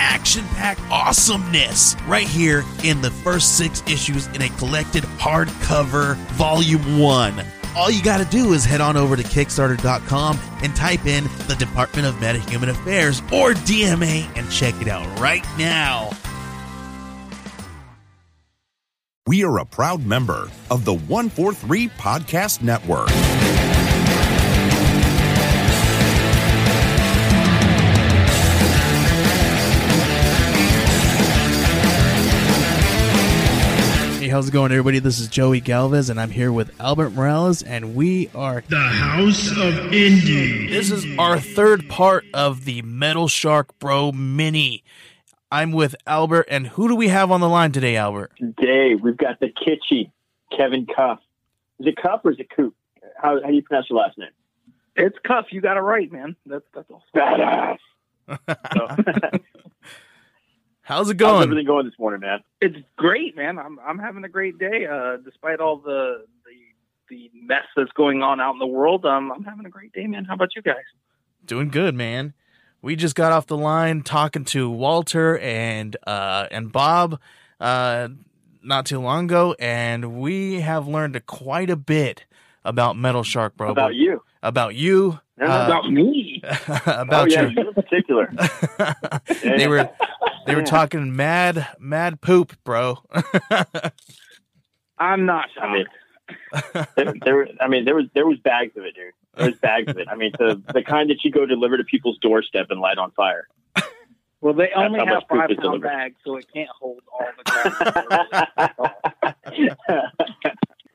action packed awesomeness right here in the first six issues in a collected hardcover volume one. All you got to do is head on over to Kickstarter.com and type in the Department of Metahuman Affairs or DMA and check it out right now. We are a proud member of the 143 Podcast Network. How's it going, everybody? This is Joey Galvez, and I'm here with Albert Morales, and we are. The House of Indie. This is our third part of the Metalshark Bro mini. I'm with Albert, and who do we have on the line today, Albert? Today we've got the kitschy Kevin Cuffe. Is it Cuff or is it Coop? How, how do you pronounce your last name? It's Cuff. You got it right, man. That's that's all. Badass. How's it How's going? everything going this morning, man? It's great, man. I'm I'm having a great day. Uh, despite all the the the mess that's going on out in the world, um, I'm having a great day, man. How about you guys? Doing good, man. We just got off the line talking to Walter and uh, and Bob uh, not too long ago, and we have learned quite a bit about Metalshark Bro. About you? About you. No, no, uh, about me? about oh, yeah, your you in particular. they were they were talking mad mad poop, bro. I'm not I mean, there, there, I mean, there was there was bags of it, dude. There was bags of it. I mean, the the kind that you go deliver to people's doorstep and light on fire. Well, they only how have much poop five is pound delivered. bags, so it can't hold all the crap.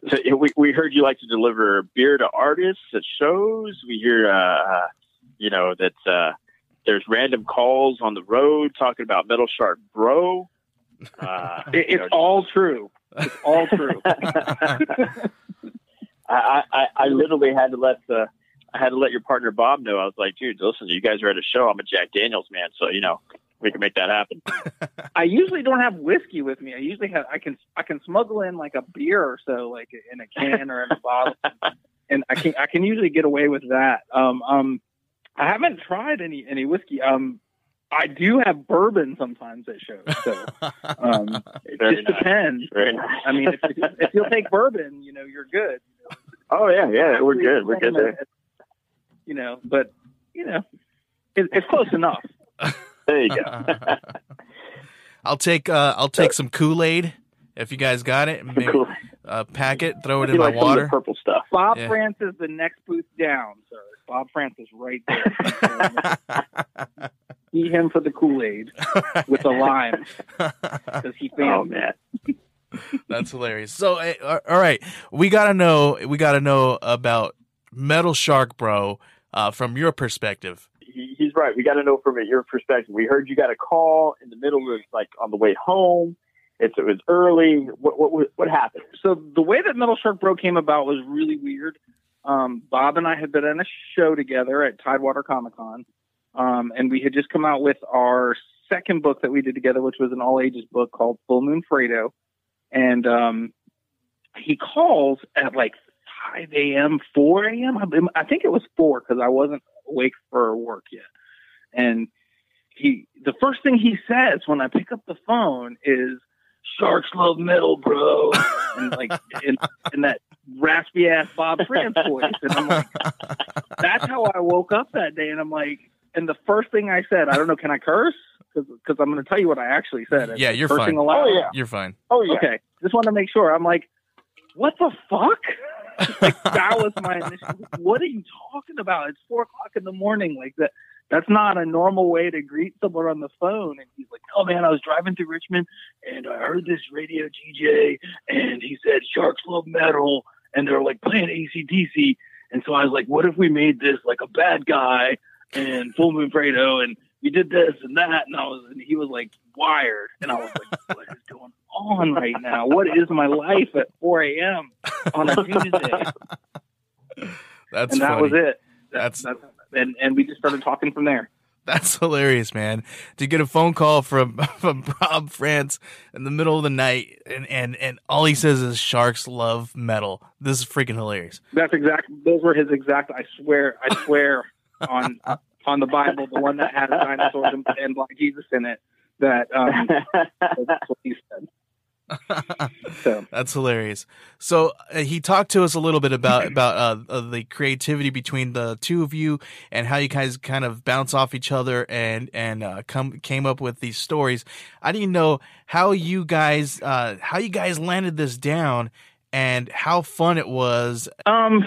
so we we heard you like to deliver beer to artists at shows. We hear, uh, uh, you know, that uh, there's random calls on the road talking about Metalshark Bro. Uh, It, it's know, all true. It's all true. I, I I literally had to let the I had to let your partner Bob know. I was like, dude, listen, you guys are at a show. I'm a Jack Daniels man, so you know we can make that happen. I usually don't have whiskey with me. I usually have I can I can smuggle in like a beer or so, like in a can or in a bottle, and I can I can usually get away with that. Um, um, I haven't tried any any whiskey. Um, I do have bourbon sometimes at shows, so um, it Very just nice. depends. Nice. I mean, if, if you'll take bourbon, you know, you're good. oh yeah, yeah, we're good. We're good there. You know, but you know, it, it's close enough. There you go. I'll take uh, I'll take some Kool Aid if you guys got it. Maybe cool. uh, pack it, throw it in my like some of water. the purple stuff. Bob Yeah. Francis, the next booth down, sir. Bob Francis, right there. See him for the Kool Aid with the lime because he Oh found man, That's hilarious. So, eh, all all right, we gotta know. We gotta know about Metal Shark, bro, uh, from your perspective. he, he's right. We got to know from your perspective. We heard you got a call in the middle of like on the way home. It's it was early. What what what happened? So the way that Metalshark Bro came about was really weird. Um, Bob and I had been in a show together at Tidewater Comic Con, um, and we had just come out with our second book that we did together, which was an all ages book called Full Moon Fredo. And um, he calls at like 5 a.m., 4 a.m. I- think it was 4 because I wasn't awake for work yet. And he, the first thing he says when I pick up the phone is, Sharks love metal, bro. And like in, in that raspy ass Bob Frantz voice. And I'm like, that's how I woke up that day. And I'm like, and the first thing I said, I don't know, can I curse? Because I'm going to tell you what I actually said. Yeah, you're Cursing fine. aloud? Oh yeah. You're fine. Oh yeah. Okay. Just want to make sure. I'm like, what the fuck? like that was my initial. What are you talking about? It's four o'clock in the morning. Like that. That's not a normal way to greet someone on the phone. And he's like, "Oh man, I was driving through Richmond and I heard this radio DJ, and he said Sharks love metal, and they're like playing AC/DC. And so I was like, what if we made this like a bad guy and Full Moon Fredo, and we did this and that, and I was, and he was like wired, and I was like, what is going on? right now? What is my life at 4 a.m. on a Tuesday? That's and that was it. That's- that's and and we just started talking from there. That's hilarious, man. To get a phone call from from Rob Frantz in the middle of the night and and and all he says is sharks love metal. This is freaking hilarious. That's exact. Those were his exact. I swear. I swear on on the Bible, the one that had dinosaurs and, and Black Jesus in it. That um, that's what he said. So That's hilarious. So uh, he talked to us a little bit about about uh, uh, the creativity between the two of you and how you guys kind of bounce off each other and and uh, come came up with these stories. I didn't know how you guys uh, how you guys landed this down and how fun it was. Um,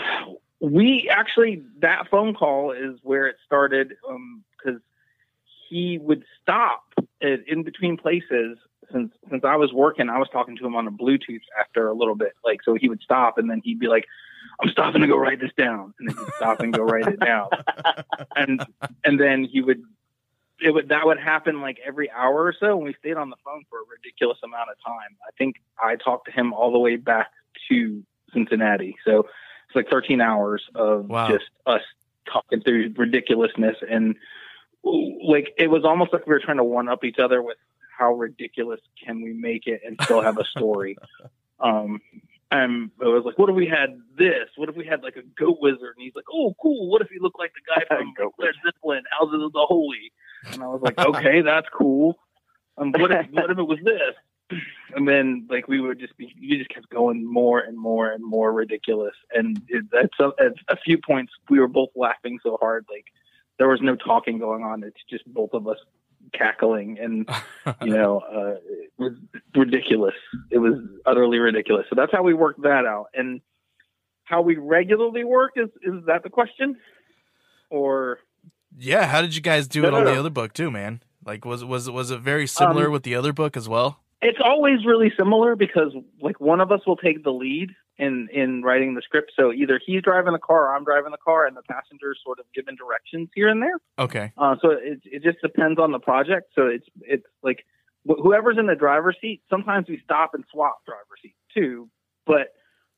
we actually that phone call is where it started. Um, because he would stop in between places. Since since I was working, I was talking to him on a Bluetooth after a little bit. Like so, he would stop and then he'd be like, "I'm stopping to go write this down," and then he'd stop and go write it down. And and then he would. It would that would happen like every hour or so, and we stayed on the phone for a ridiculous amount of time. I think I talked to him all the way back to Cincinnati, so it's like 13 hours of Wow. just us talking through ridiculousness and like it was almost like we were trying to one up each other with how ridiculous can we make it and still have a story. um, and it was like, what if we had this? What if we had like a goat wizard? And he's like, oh, cool. What if he looked like the guy from Led Zeppelin, Houses of the Holy? And I was like, okay, that's cool. Um, what if what if it was this? And then like we would just be, you just kept going more and more and more ridiculous. And it, at, some, at a few points, we were both laughing so hard, like there was no talking going on. It's just both of us cackling and you know, uh, it was ridiculous. It was utterly ridiculous. So that's how we worked that out. And how we regularly work is is that the question? Or Yeah, how did you guys do No, it no, on the no. other book too, man? Like was was was it very similar Um, with the other book as well? it's always really similar because like one of us will take the lead in in writing the script. So either he's driving the car or I'm driving the car, and the passengers sort of given directions here and there. Okay. Uh, so it it just depends on the project. So it's it's like wh- whoever's in the driver's seat. Sometimes we stop and swap driver seats too, but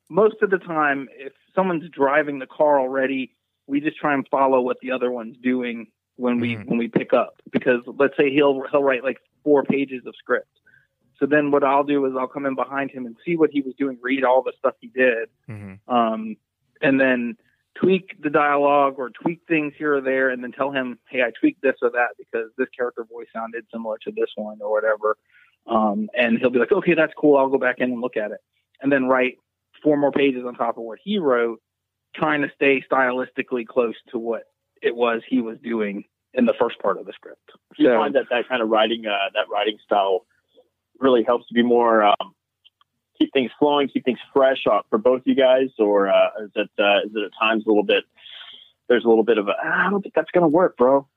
most of the time, if someone's driving the car already, we just try and follow what the other one's doing when we Mhm. when we pick up. Because let's say he'll he'll write like four pages of script. So then what I'll do is I'll come in behind him and see what he was doing, read all the stuff he did, hmm um, and then tweak the dialogue or tweak things here or there, and then tell him, "Hey, I tweaked this or that because this character voice sounded similar to this one or whatever." Um, and he'll be like, "Okay, that's cool. I'll go back in and look at it," and then write four more pages on top of what he wrote, trying to stay stylistically close to what it was he was doing in the first part of the script. Do you So- find that that kind of writing, uh, that writing style, really helps to be more um, keep things flowing, keep things fresh uh, for both you guys, or uh, is it uh, is it at times a little bit? There's a little bit of a, "Ah, I don't think that's to work, bro.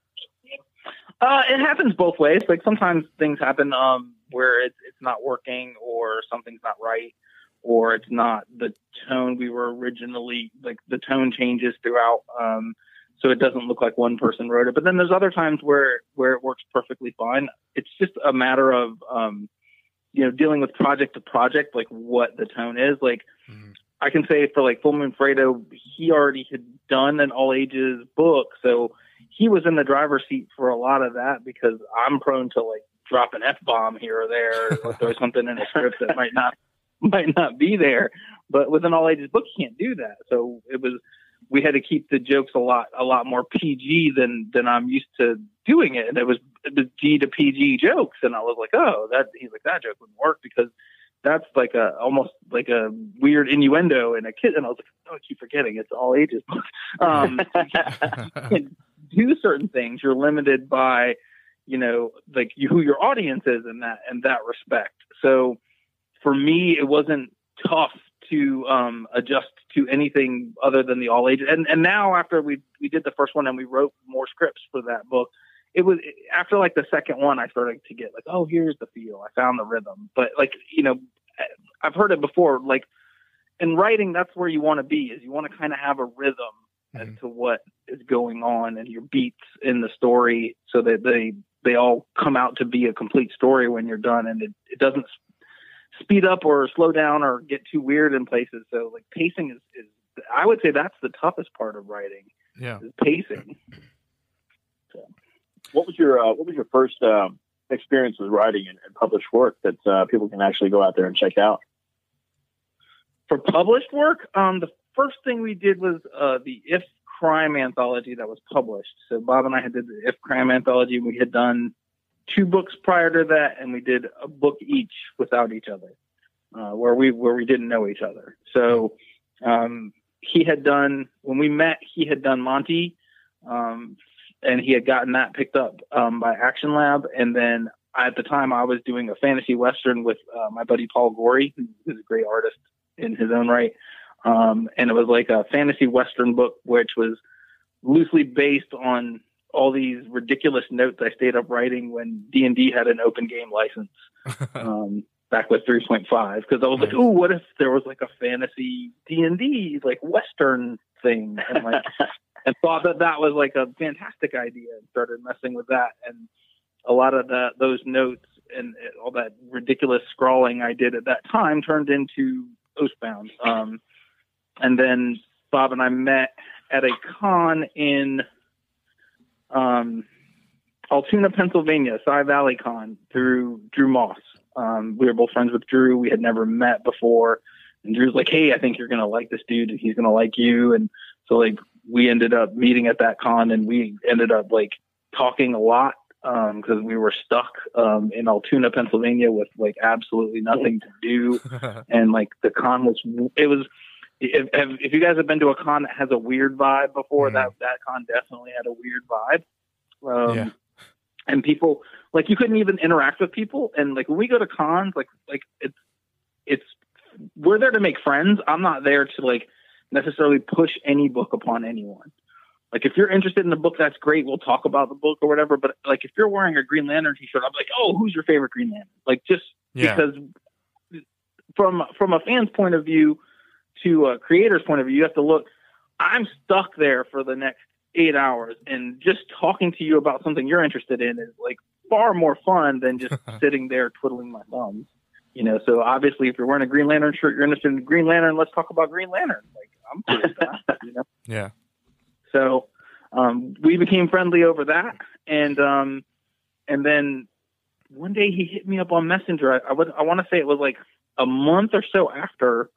Uh, it happens both ways. Like sometimes things happen um, where it's it's not working, or something's not right, or it's not the tone we were originally like. The tone changes throughout, um, so it doesn't look like one person wrote it. But then there's other times where where it works perfectly fine. It's just a matter of um, you know dealing with project to project, like what the tone is. Like Mhm. I can say for like Full Moon Fredo, he already had done an all ages book, so he was in the driver's seat for a lot of that because I'm prone to like drop an f bomb here or there or throw something in a script that might not might not be there. But with an all ages book, you can't do that. So it was we had to keep the jokes a lot a lot more PG than than I'm used to doing it. And it was the G to PG jokes, and I was like, oh, that he's like that joke wouldn't work because that's like a almost like a weird innuendo in a kid. And I was like, oh, I keep forgetting it's all ages book. Um, do certain things, you're limited by, you know, like you, who your audience is in that in that respect. So for me, it wasn't tough to um, adjust to anything other than the all ages. And and now after we we did the first one and we wrote more scripts for that book, it was after like the second one, I started to get like, oh, here's the feel. I found the rhythm. But like you know, I've heard it before. Like in writing, that's where you want to be. Is you want to kind of have a rhythm as Mhm. to what is going on and your beats in the story so that they they all come out to be a complete story when you're done and it, it doesn't speed up or slow down or get too weird in places. So like pacing is, is I would say that's the toughest part of writing Yeah. is pacing. What was your uh, What was your first um, experience with writing and, and published work that uh, people can actually go out there and check out? For published work, um, the first thing we did was uh, the If Crime anthology that was published. So Bob and I had did the If Crime anthology. We had done two books prior to that, and we did a book each without each other, uh, where we where we didn't know each other. So um, he had done when we met. He had done Monty, um, and he had gotten that picked up um, by Action Lab. And then at the time, I was doing a fantasy western with uh, my buddy Paul Gorey, who's a great artist in his own right. Um, and it was like a fantasy western book, which was loosely based on all these ridiculous notes I stayed up writing when D and D had an open game license um, back with 3.5. Because I was like, oh, what if there was like a fantasy D and D like western thing, and like, and thought that that was like a fantastic idea, and started messing with that, and a lot of that those notes and all that ridiculous scrawling I did at that time turned into Oathbound. Um, and then Bob and I met at a con in um, Altoona, Pennsylvania, Sci-Valley Con through Drew Moss. Um, we were both friends with Drew. We had never met before. And Drew's like, hey, I think you're going to like this dude and he's going to like you. And so, like, we ended up meeting at that con and we ended up, like, talking a lot because we were stuck um, in Altoona, Pennsylvania with, like, absolutely nothing to do and like the con was it was if, if if you guys have been to a con that has a weird vibe before Mhm. that that con definitely had a weird vibe. Um Yeah. and people like you couldn't even interact with people. And like when we go to cons like like it's it's we're there to make friends. I'm not there to like necessarily push any book upon anyone. Like if you're interested in the book that's great. We'll talk about the book or whatever. But like if you're wearing a green lantern t-shirt i'm like oh who's your favorite green lantern? Like just yeah. because from from a fan's point of view to a creator's point of view, you have to look. I'm stuck there for the next eight hours, and just talking to you about something you're interested in is like far more fun than just sitting there twiddling my thumbs. You know, so obviously, if you're wearing a Green Lantern shirt, you're interested in Green Lantern. Let's talk about Green Lantern. Like I'm cool with that. You know. Yeah. So um, we became friendly over that, and um, and then one day he hit me up on Messenger. I, I would I want to say it was like a month or so after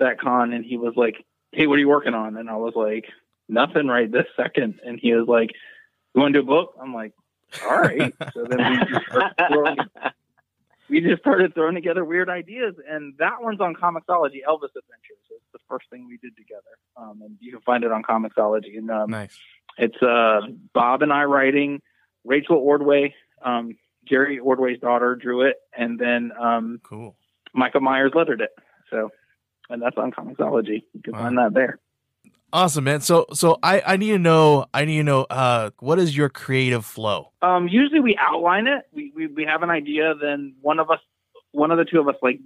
that con, and he was like, "Hey, what are you working on?" And I was like, "Nothing right this second. And he was like, "You want to do a book?" I'm like, "All right." so then we just started throwing, we just started throwing together weird ideas, and that one's on Comixology, Elvis Adventures. It's the first thing we did together, um, and you can find it on Comixology. And um, Nice. it's uh, Bob and I writing, Rachel Ordway, um, Jerry Ordway's daughter drew it, and then um, Cool. Michael Myers lettered it. So, and that's on Comixology. You can Wow. find that there. Awesome, man. So, so I, I need to know, I need to know, uh, what is your creative flow? Um, usually we outline it. We, we we have an idea, then one of us, one of the two of us, like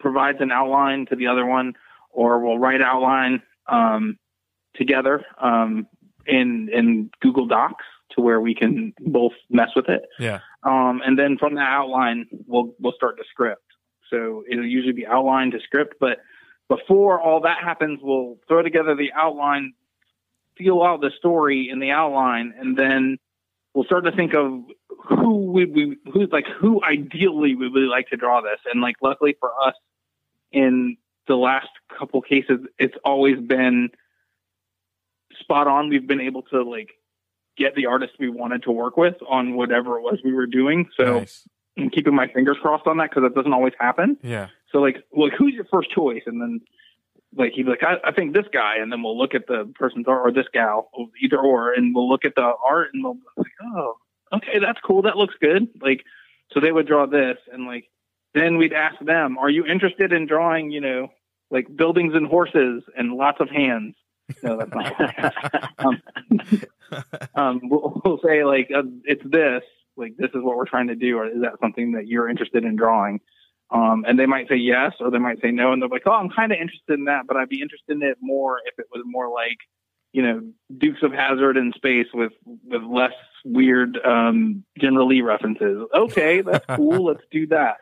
provides an outline to the other one, or we'll write outline um, together um, in in Google Docs to where we can both mess with it. Yeah. Um, and then from that outline, we'll we'll start the script. So it'll usually be outline to script, but before all that happens, we'll throw together the outline, feel out the story in the outline, and then we'll start to think of who we, we who's like who ideally would we would like to draw this. And like luckily for us, in the last couple cases, it's always been spot on. We've been able to like get the artist we wanted to work with on whatever it was we were doing. So nice. I'm keeping my fingers crossed on that because that doesn't always happen. Yeah. So like, like who's your first choice? And then like he'd be like, I, I think this guy, and then we'll look at the person's art or this gal, or either or, and we'll look at the art and we'll be like, oh, okay, that's cool. That looks good. Like, so they would draw this, and like then we'd ask them, are you interested in drawing, you know, like buildings and horses and lots of hands? No, that's not. um, um, we'll, we'll say like uh, it's this, like this is what we're trying to do, or is that something that you're interested in drawing? Um, and they might say yes, or they might say no, and they're like, oh, I'm kind of interested in that, but I'd be interested in it more if it was more like, you know, Dukes of Hazzard in space with with less weird um, General Lee references. Okay, that's cool. Let's do that.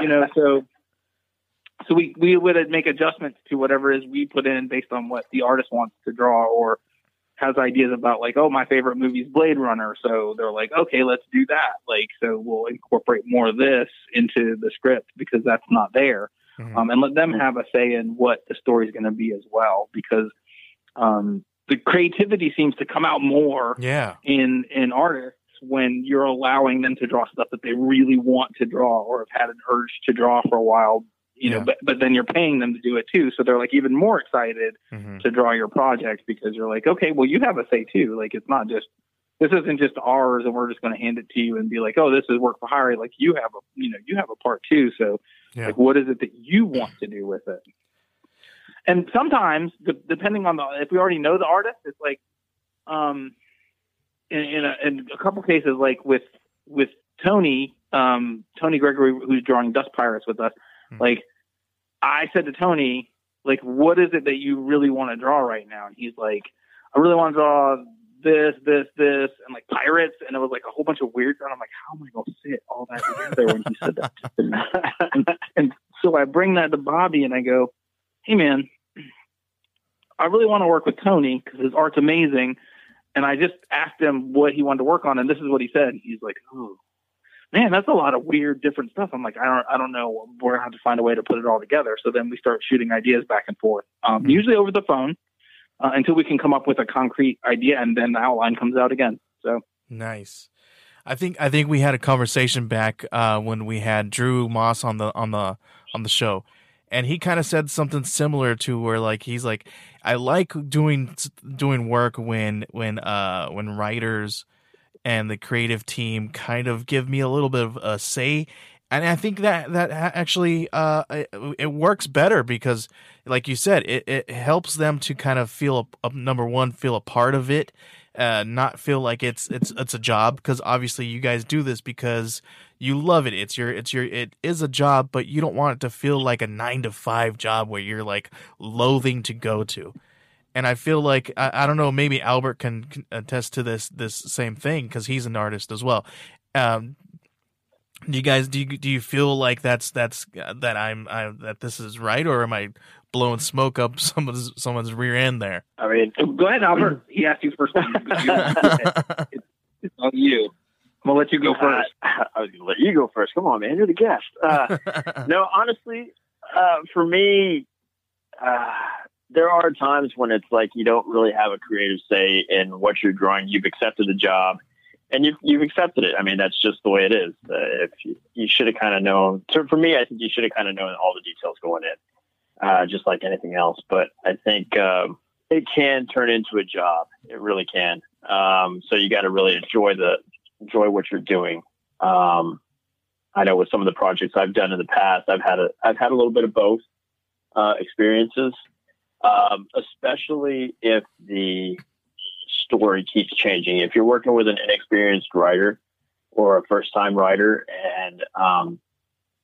You know, so so we we would make adjustments to whatever it is we put in based on what the artist wants to draw or has ideas about like oh my favorite movie is blade runner so they're like okay let's do that like so we'll incorporate more of this into the script because that's not there Mhm. um, and let them have a say in what the story is going to be as well because um, the creativity seems to come out more yeah. in in artists when you're allowing them to draw stuff that they really want to draw or have had an urge to draw for a while you know Yeah. but but then you're paying them to do it too so they're like even more excited Mhm. to draw your project because you're like okay well you have a say too like it's not just this isn't just ours and we're just going to hand it to you and be like oh this is work for hire like you have a you know you have a part too so Yeah. like what is it that you want to do with it and sometimes de- depending on the if we already know the artist it's like um in in a, in a couple cases like with with tony um tony gregory who's drawing dust pirates with us Hmm. like i said to tony like what is it that you really want to draw right now and he's like i really want to draw this this this and like pirates and it was like a whole bunch of weird and i'm like how am i going to fit all that together when he said that and, and so i bring that to bobby and i go hey man I really want to work with Tony because his art's amazing. And I just asked him what he wanted to work on, and this is what he said. He's like, "Oh, man, that's a lot of weird, different stuff." I'm like, "I don't, I don't know. We're gonna have to find a way to put it all together." So then we start shooting ideas back and forth, um, Mhm. usually over the phone, uh, until we can come up with a concrete idea, and then the outline comes out again. So Nice. I think I think we had a conversation back uh, when we had Drew Moss on the on the on the show, and he kind of said something similar to where like he's like I like doing doing work when when uh when writers and the creative team kind of give me a little bit of a say. And I think that that actually uh it, it works better because like you said it, it helps them to kind of feel a, number one feel a part of it uh not feel like it's it's it's a job. Because obviously you guys do this because you love it. It's your it's your it is a job but you don't want it to feel like a 9 to 5 job where you're like loathing to go to and I feel like I, I don't know maybe Albert can, can attest to this this same thing because he's an artist as well um do you guys do you do you feel like that's that's uh, that I'm I, that this is right or am I blowing smoke up someone's someone's rear end there? I mean, go ahead, Albert. He asked you first. it's on you. I'm gonna let you go first. Uh, I was going to let you go first. Come on, man. You're the guest. Uh, no, honestly, uh, for me, uh, there are times when it's like you don't really have a creative say in what you're drawing. You've accepted the job, and you've you've accepted it. I mean, that's just the way it is. Uh, if you, you should have kind of known. For me, I think you should have kind of known all the details going in, uh, just like anything else. But I think um, it can turn into a job. It really can. Um, so you got to really enjoy the enjoy what you're doing. Um, I know with some of the projects I've done in the past, I've had a I've had a little bit of both uh, experiences, um, especially if the story keeps changing. If you're working with an inexperienced writer or a first time writer, and um,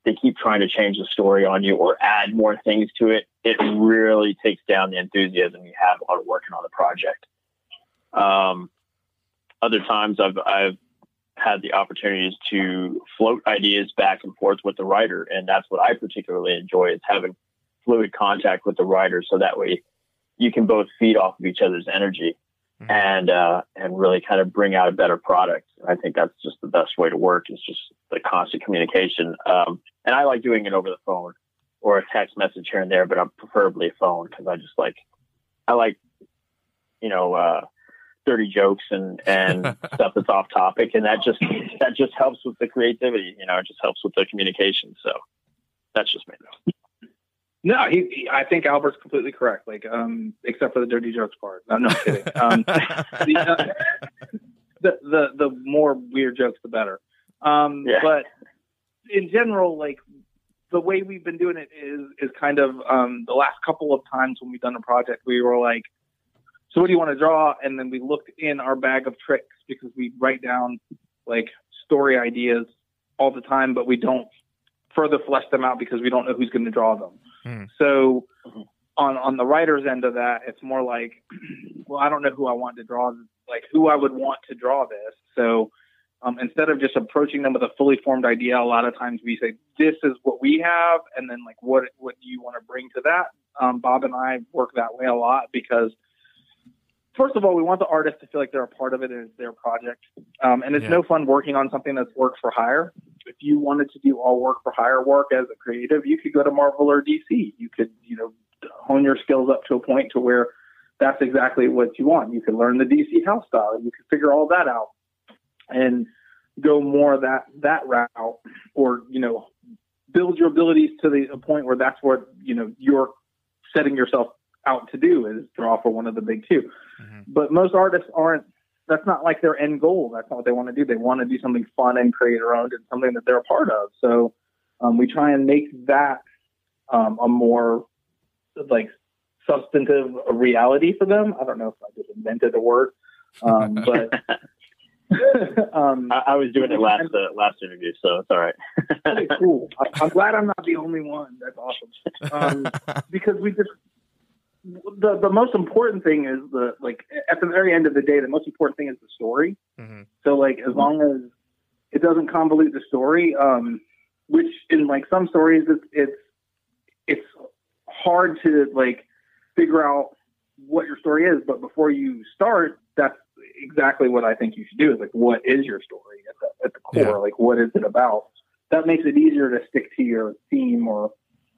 they keep trying to change the story on you or add more things to it, it really takes down the enthusiasm you have on working on the project. Um, other times I've I've had the opportunities to float ideas back and forth with the writer, and that's what I particularly enjoy is having fluid contact with the writer, so that way you can both feed off of each other's energy Mhm. and uh, and really kind of bring out a better product. I think that's just the best way to work is just the constant communication. Um, and I like doing it over the phone or a text message here and there, but I'm preferably a phone because I just like I like you know uh, dirty jokes and and stuff that's off topic, and that just that just helps with the creativity. You know, it just helps with the communication. So that's just me. No, he, he- I think Albert's completely correct. Like, um, except for the dirty jokes part. No, no I'm kidding. Um, the, uh, the the the more weird jokes, the better. Um, Yeah. But in general, like the way we've been doing it is is kind of um, the last couple of times when we've done a project, we were like, "So what do you want to draw?" And then we looked in our bag of tricks because we write down like story ideas all the time, but we don't further flesh them out because we don't know who's going to draw them. Hmm. So on on the writer's end of that, it's more like, well, I don't know who I want to draw, like who I would want to draw this. So um, instead of just approaching them with a fully formed idea, a lot of times we say, "This is what we have," and then like, "What what do you want to bring to that?" Um, Bob and I work that way a lot because, first of all, we want the artist to feel like they're a part of it and it's their project. Um, and it's Yeah. no fun working on something that's work for hire. If you wanted to do all work for hire work as a creative, you could go to Marvel or DC. You could, you know, hone your skills up to a point to where that's exactly what you want. You could learn the DC house style. You could figure all that out and go more that that route, or you know, build your abilities to the a point where that's what you know you're setting yourself out to do is draw for one of the big 2 Mhm. But most artists aren't. That's not like their end goal. That's not what they want to do. They want to do something fun and creator owned and something that they're a part of. So um, we try and make that um, a more like substantive reality for them. I don't know if I just invented a word, um, but um, I, I was doing it last uh, last interview, so it's all right. really cool. I, I'm glad I'm not the only one. That's awesome. Um, because we just the the most important thing is the like at the very end of the day, the most important thing is the story. Mhm. So like as long as it doesn't convolute the story, um, which in like some stories it's it's it's hard to like figure out what your story is, but before you start, that's exactly what I think you should do is like what is your story at the at the core? Yeah. Like what is it about? That makes it easier to stick to your theme or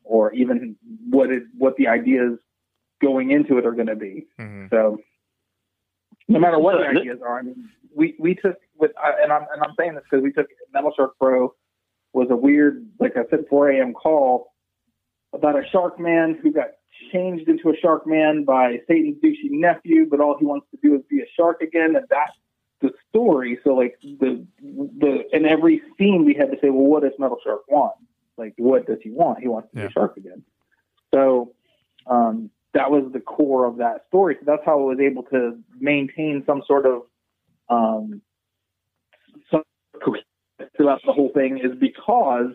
or even what it what the ideas going into it are going to be. Mhm. So no matter what the ideas are, I mean, we we took with I and I'm and I'm saying this because we took Metalshark Bro was a weird, like I said, 4 a.m. call about a shark man who got changed into a shark man by Satan's douchey nephew, but all he wants to do is be a shark again, and that's the story. So like the the in every scene we had to say, well, what does Metal Shark want? Like, what does he want? He wants to be a shark again. So um, that was the core of that story. So that's how it was able to maintain some sort of um, some coherence throughout the whole thing is because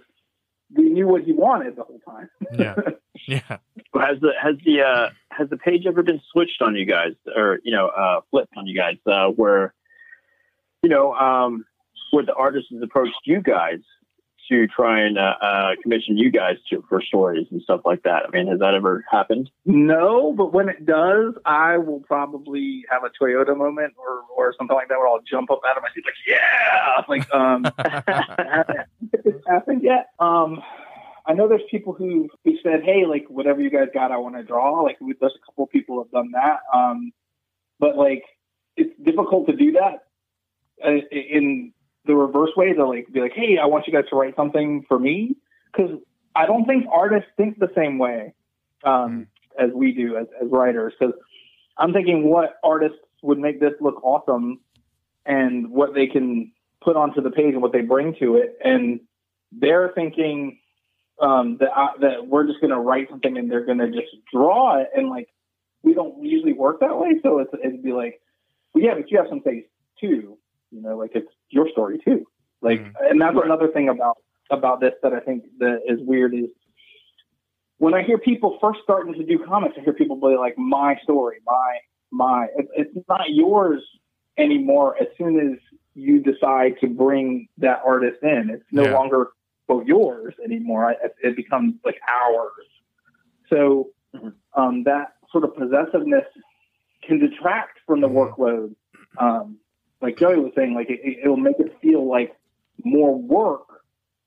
we knew what he wanted the whole time. Yeah. Yeah. Has the has the uh, has the page ever been switched on you guys, or you know, uh, flipped on you guys, uh, where you know, um, where the artist has approached you guys to try and uh, uh, commission you guys to for stories and stuff like that? I mean, has that ever happened? No, but when it does, I will probably have a Toyota moment or, or something like that where I'll jump up out of my seat like, yeah, like um, it's happened yet. Um, I know there's people who who said, hey, like whatever you guys got, I want to draw. Like we- there's a couple of people who have done that. Um, but like it's difficult to do that uh, in the reverse way to like be like, hey, I want you guys to write something for me because I don't think artists think the same way um, as we do as, as writers. Because I'm thinking what artists would make this look awesome and what they can put onto the page and what they bring to it, and they're thinking um, that I, that we're just going to write something and they're going to just draw it, and like we don't usually work that way. So it's, it'd be like, well, yeah, but you have some face too. You know, like it's your story too. Like, Mhm. and that's another thing about about this that I think that is weird is when I hear people first starting to do comics, I hear people be like, "My story, my my." It's not yours anymore. As soon as you decide to bring that artist in, it's no Yeah. longer quote yours anymore. It, it becomes like ours. So Mhm. um, that sort of possessiveness can detract from the Mhm. workload. Um, like Joey was saying, like it, it will make it feel like more work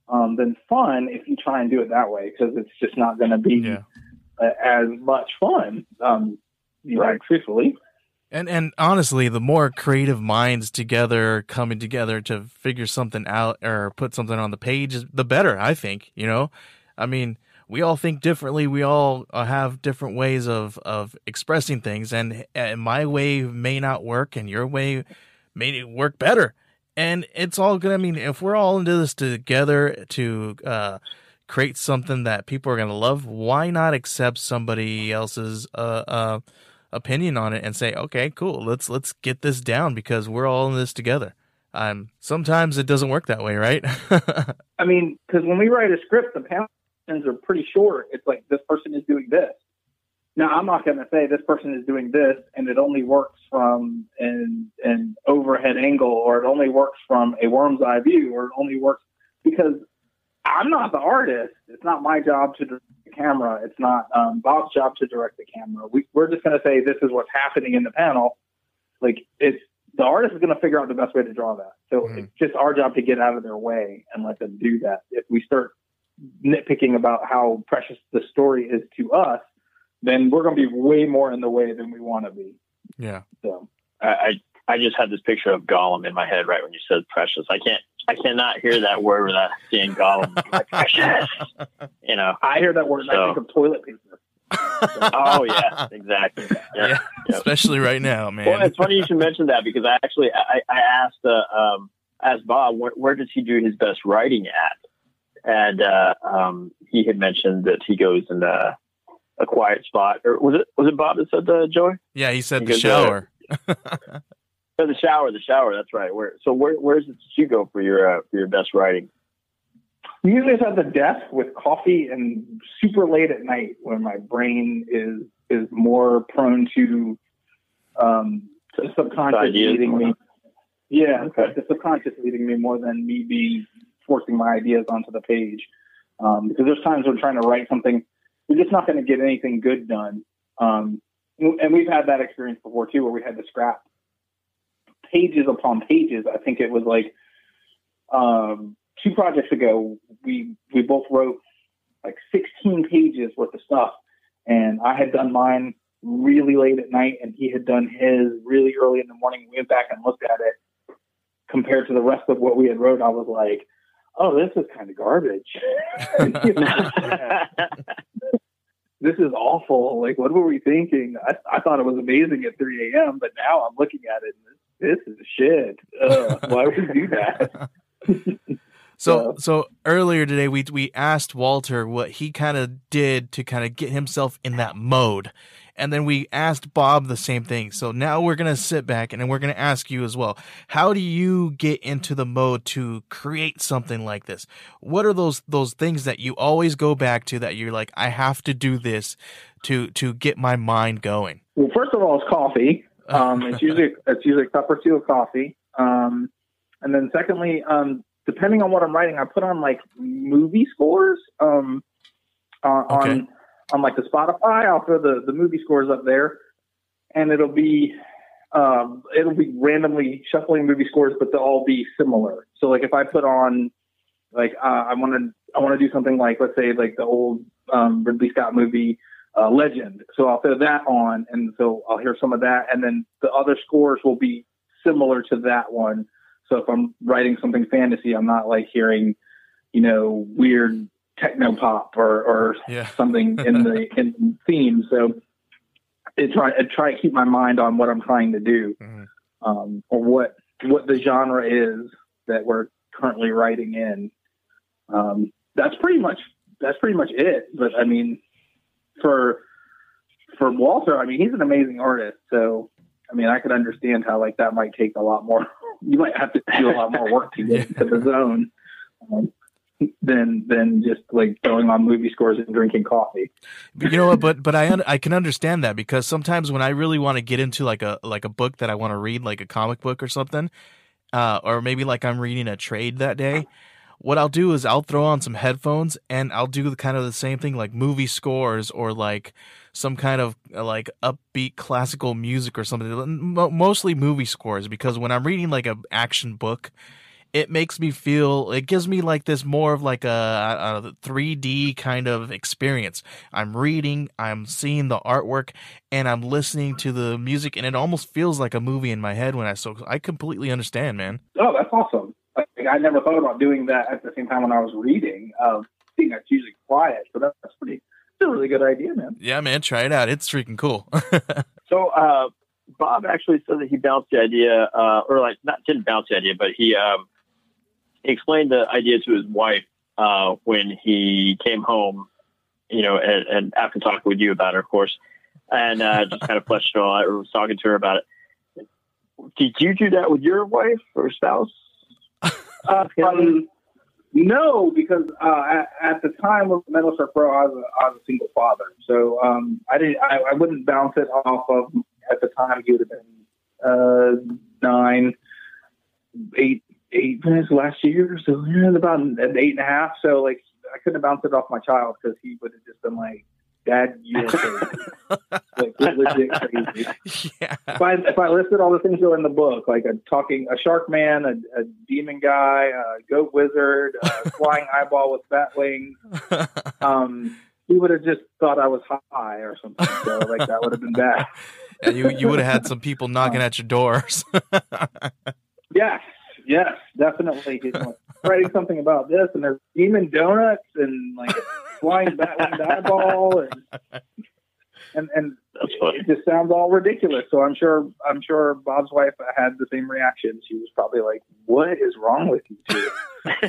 um, than fun if you try and do it that way because it's just not going to be Yeah. uh, as much fun. Um, Right. truthfully. And and honestly, the more creative minds together coming together to figure something out or put something on the page, the better. I think. You know, I mean, we all think differently. We all uh, have different ways of of expressing things, and, and my way may not work, and your way may work better. And it's all good. I mean, if we're all into this together to uh, create something that people are gonna love, why not accept somebody else's uh, uh, opinion on it and say, okay, cool, let's let's get this down because we're all in this together. Um, sometimes it doesn't work that way, right? I mean, because when we write a script, the panels are pretty short. It's like this person is doing this. now I'm not going to say this person is doing this and it only works from an an overhead angle or it only works from a worm's eye view or it only works because I'm not the artist. It's not my job to direct the camera. It's not um, Bob's job to direct the camera. We, we're just going to say this is what's happening in the panel. Like it's the artist is going to figure out the best way to draw that. So Mhm. it's just our job to get out of their way and let them do that. If we start nitpicking about how precious the story is to us, then we're going to be way more in the way than we want to be. Yeah. So I, I I just had this picture of Gollum in my head right when you said precious. I can't I cannot hear that word without seeing Gollum. Like, precious. You know. I hear that word and I think of toilet paper. Oh yeah, exactly. Yeah. Yeah. Yep. Especially right now, man. Well, it's funny you should mention that because I actually I, I asked uh, um, asked Bob where, where does he do his best writing at, and uh, um, he had mentioned that he goes in a, a quiet spot, or was it was it Bob that said uh, Joey? yeah, he said the uh, shower. The shower, the shower. That's right. Where so where where's it you go for your uh, for your best writing? Usually it's at the desk with coffee and super late at night when my brain is is more prone to um the subconscious leading me. Yeah, Okay. the subconscious leading me more than me being forcing my ideas onto the page. Um, because there's times when trying to write something, you're just not going to get anything good done. Um, and we've had that experience before too, where we had to scrap pages upon pages. I think it was like um, two projects ago. We we both wrote like 16 pages worth of stuff, and I had done mine really late at night, and he had done his really early in the morning. We went back and looked at it compared to the rest of what we had wrote. I was like, "Oh, this is kind of garbage. this is awful. Like, what were we thinking? I, I thought it was amazing at 3 a.m., but now I'm looking at it and this, this is shit. Ugh, why would you do that? So so earlier today we we asked Walter what he kind of did to kind of get himself in that mode. And then we asked Bob the same thing. So now we're going to sit back and then we're going to ask you as well. How do you get into the mode to create something like this? What are those those things that you always go back to that you're like I have to do this to to get my mind going? Well, first of all, it's coffee. Um, it's usually it's usually a cup or two of coffee. Um, and then secondly, um, depending on what I'm writing, I put on like movie scores. Um, uh, Okay. on on like the Spotify, I'll throw the the movie scores up there, and it'll be um, it'll be randomly shuffling movie scores, but they'll all be similar. So like if I put on like uh, I want to I want to do something like let's say like the old um, Ridley Scott movie uh, Legend. So I'll throw that on, and so I'll hear some of that, and then the other scores will be similar to that one. So if I'm writing something fantasy, I'm not like hearing, you know, weird techno pop or, or Yeah. something in the in theme. So I try I try to keep my mind on what I'm trying to do, Mhm. um, or what what the genre is that we're currently writing in. Um, that's pretty much that's pretty much it. But I mean, for for Walter, I mean, he's an amazing artist. So I mean, I could understand how like that might take a lot more. You might have to do a lot more work to get into the zone. Um, than than just like throwing on movie scores and drinking coffee. But you know what? But but I un- I can understand that because sometimes when I really want to get into like a like a book that I want to read, like a comic book or something, uh, or maybe like I'm reading a trade that day, what I'll do is I'll throw on some headphones and I'll do the kind of the same thing like movie scores or like some kind of uh, like upbeat classical music or something. Mostly movie scores because when I'm reading like a action book, it makes me feel it gives me like this more of like a, a 3D kind of experience. I'm reading, I'm seeing the artwork, and I'm listening to the music, and it almost feels like a movie in my head when I so I completely understand, man. Oh, that's awesome. Like, I never thought about doing that at the same time when I was reading. Um, being that's usually quiet, so that's, that's pretty. It's a really good idea, man. Yeah, man, try it out. It's freaking cool. So uh, Bob actually said that he bounced the idea, uh, or like not didn't bounce the idea, but he um, he explained the idea to his wife uh, when he came home. You know, and, and after talking with you about it, of course, and uh, just kind of fleshed it all out. Or was talking to her about it. Did you do that with your wife or spouse? Uh, um, No, because uh, at, at the time of Metalshark Bro, I was a, I was a single father, so um, I didn't. I, I wouldn't bounce it off of. At the time, he would have been uh, nine, eight, eight minutes last year, so yeah, about an eight and a half. So like, I couldn't bounce it off my child because he would have just been like, "Dad, you're crazy." like legit crazy. Yeah. If I, if I listed all the things that are in the book, like a talking, a shark man, a, a demon guy, a goat wizard, a flying eyeball with bat wings, um, he would have just thought I was high or something. So like that would have been bad. And you you would have had some people knocking at your doors. Yes, yes, definitely. He's like, writing something about this, and there's demon donuts and like flying bat winged eyeball, and and and it just sounds all ridiculous. So I'm sure I'm sure Bob's wife had the same reaction. She was probably like, "What is wrong with you two?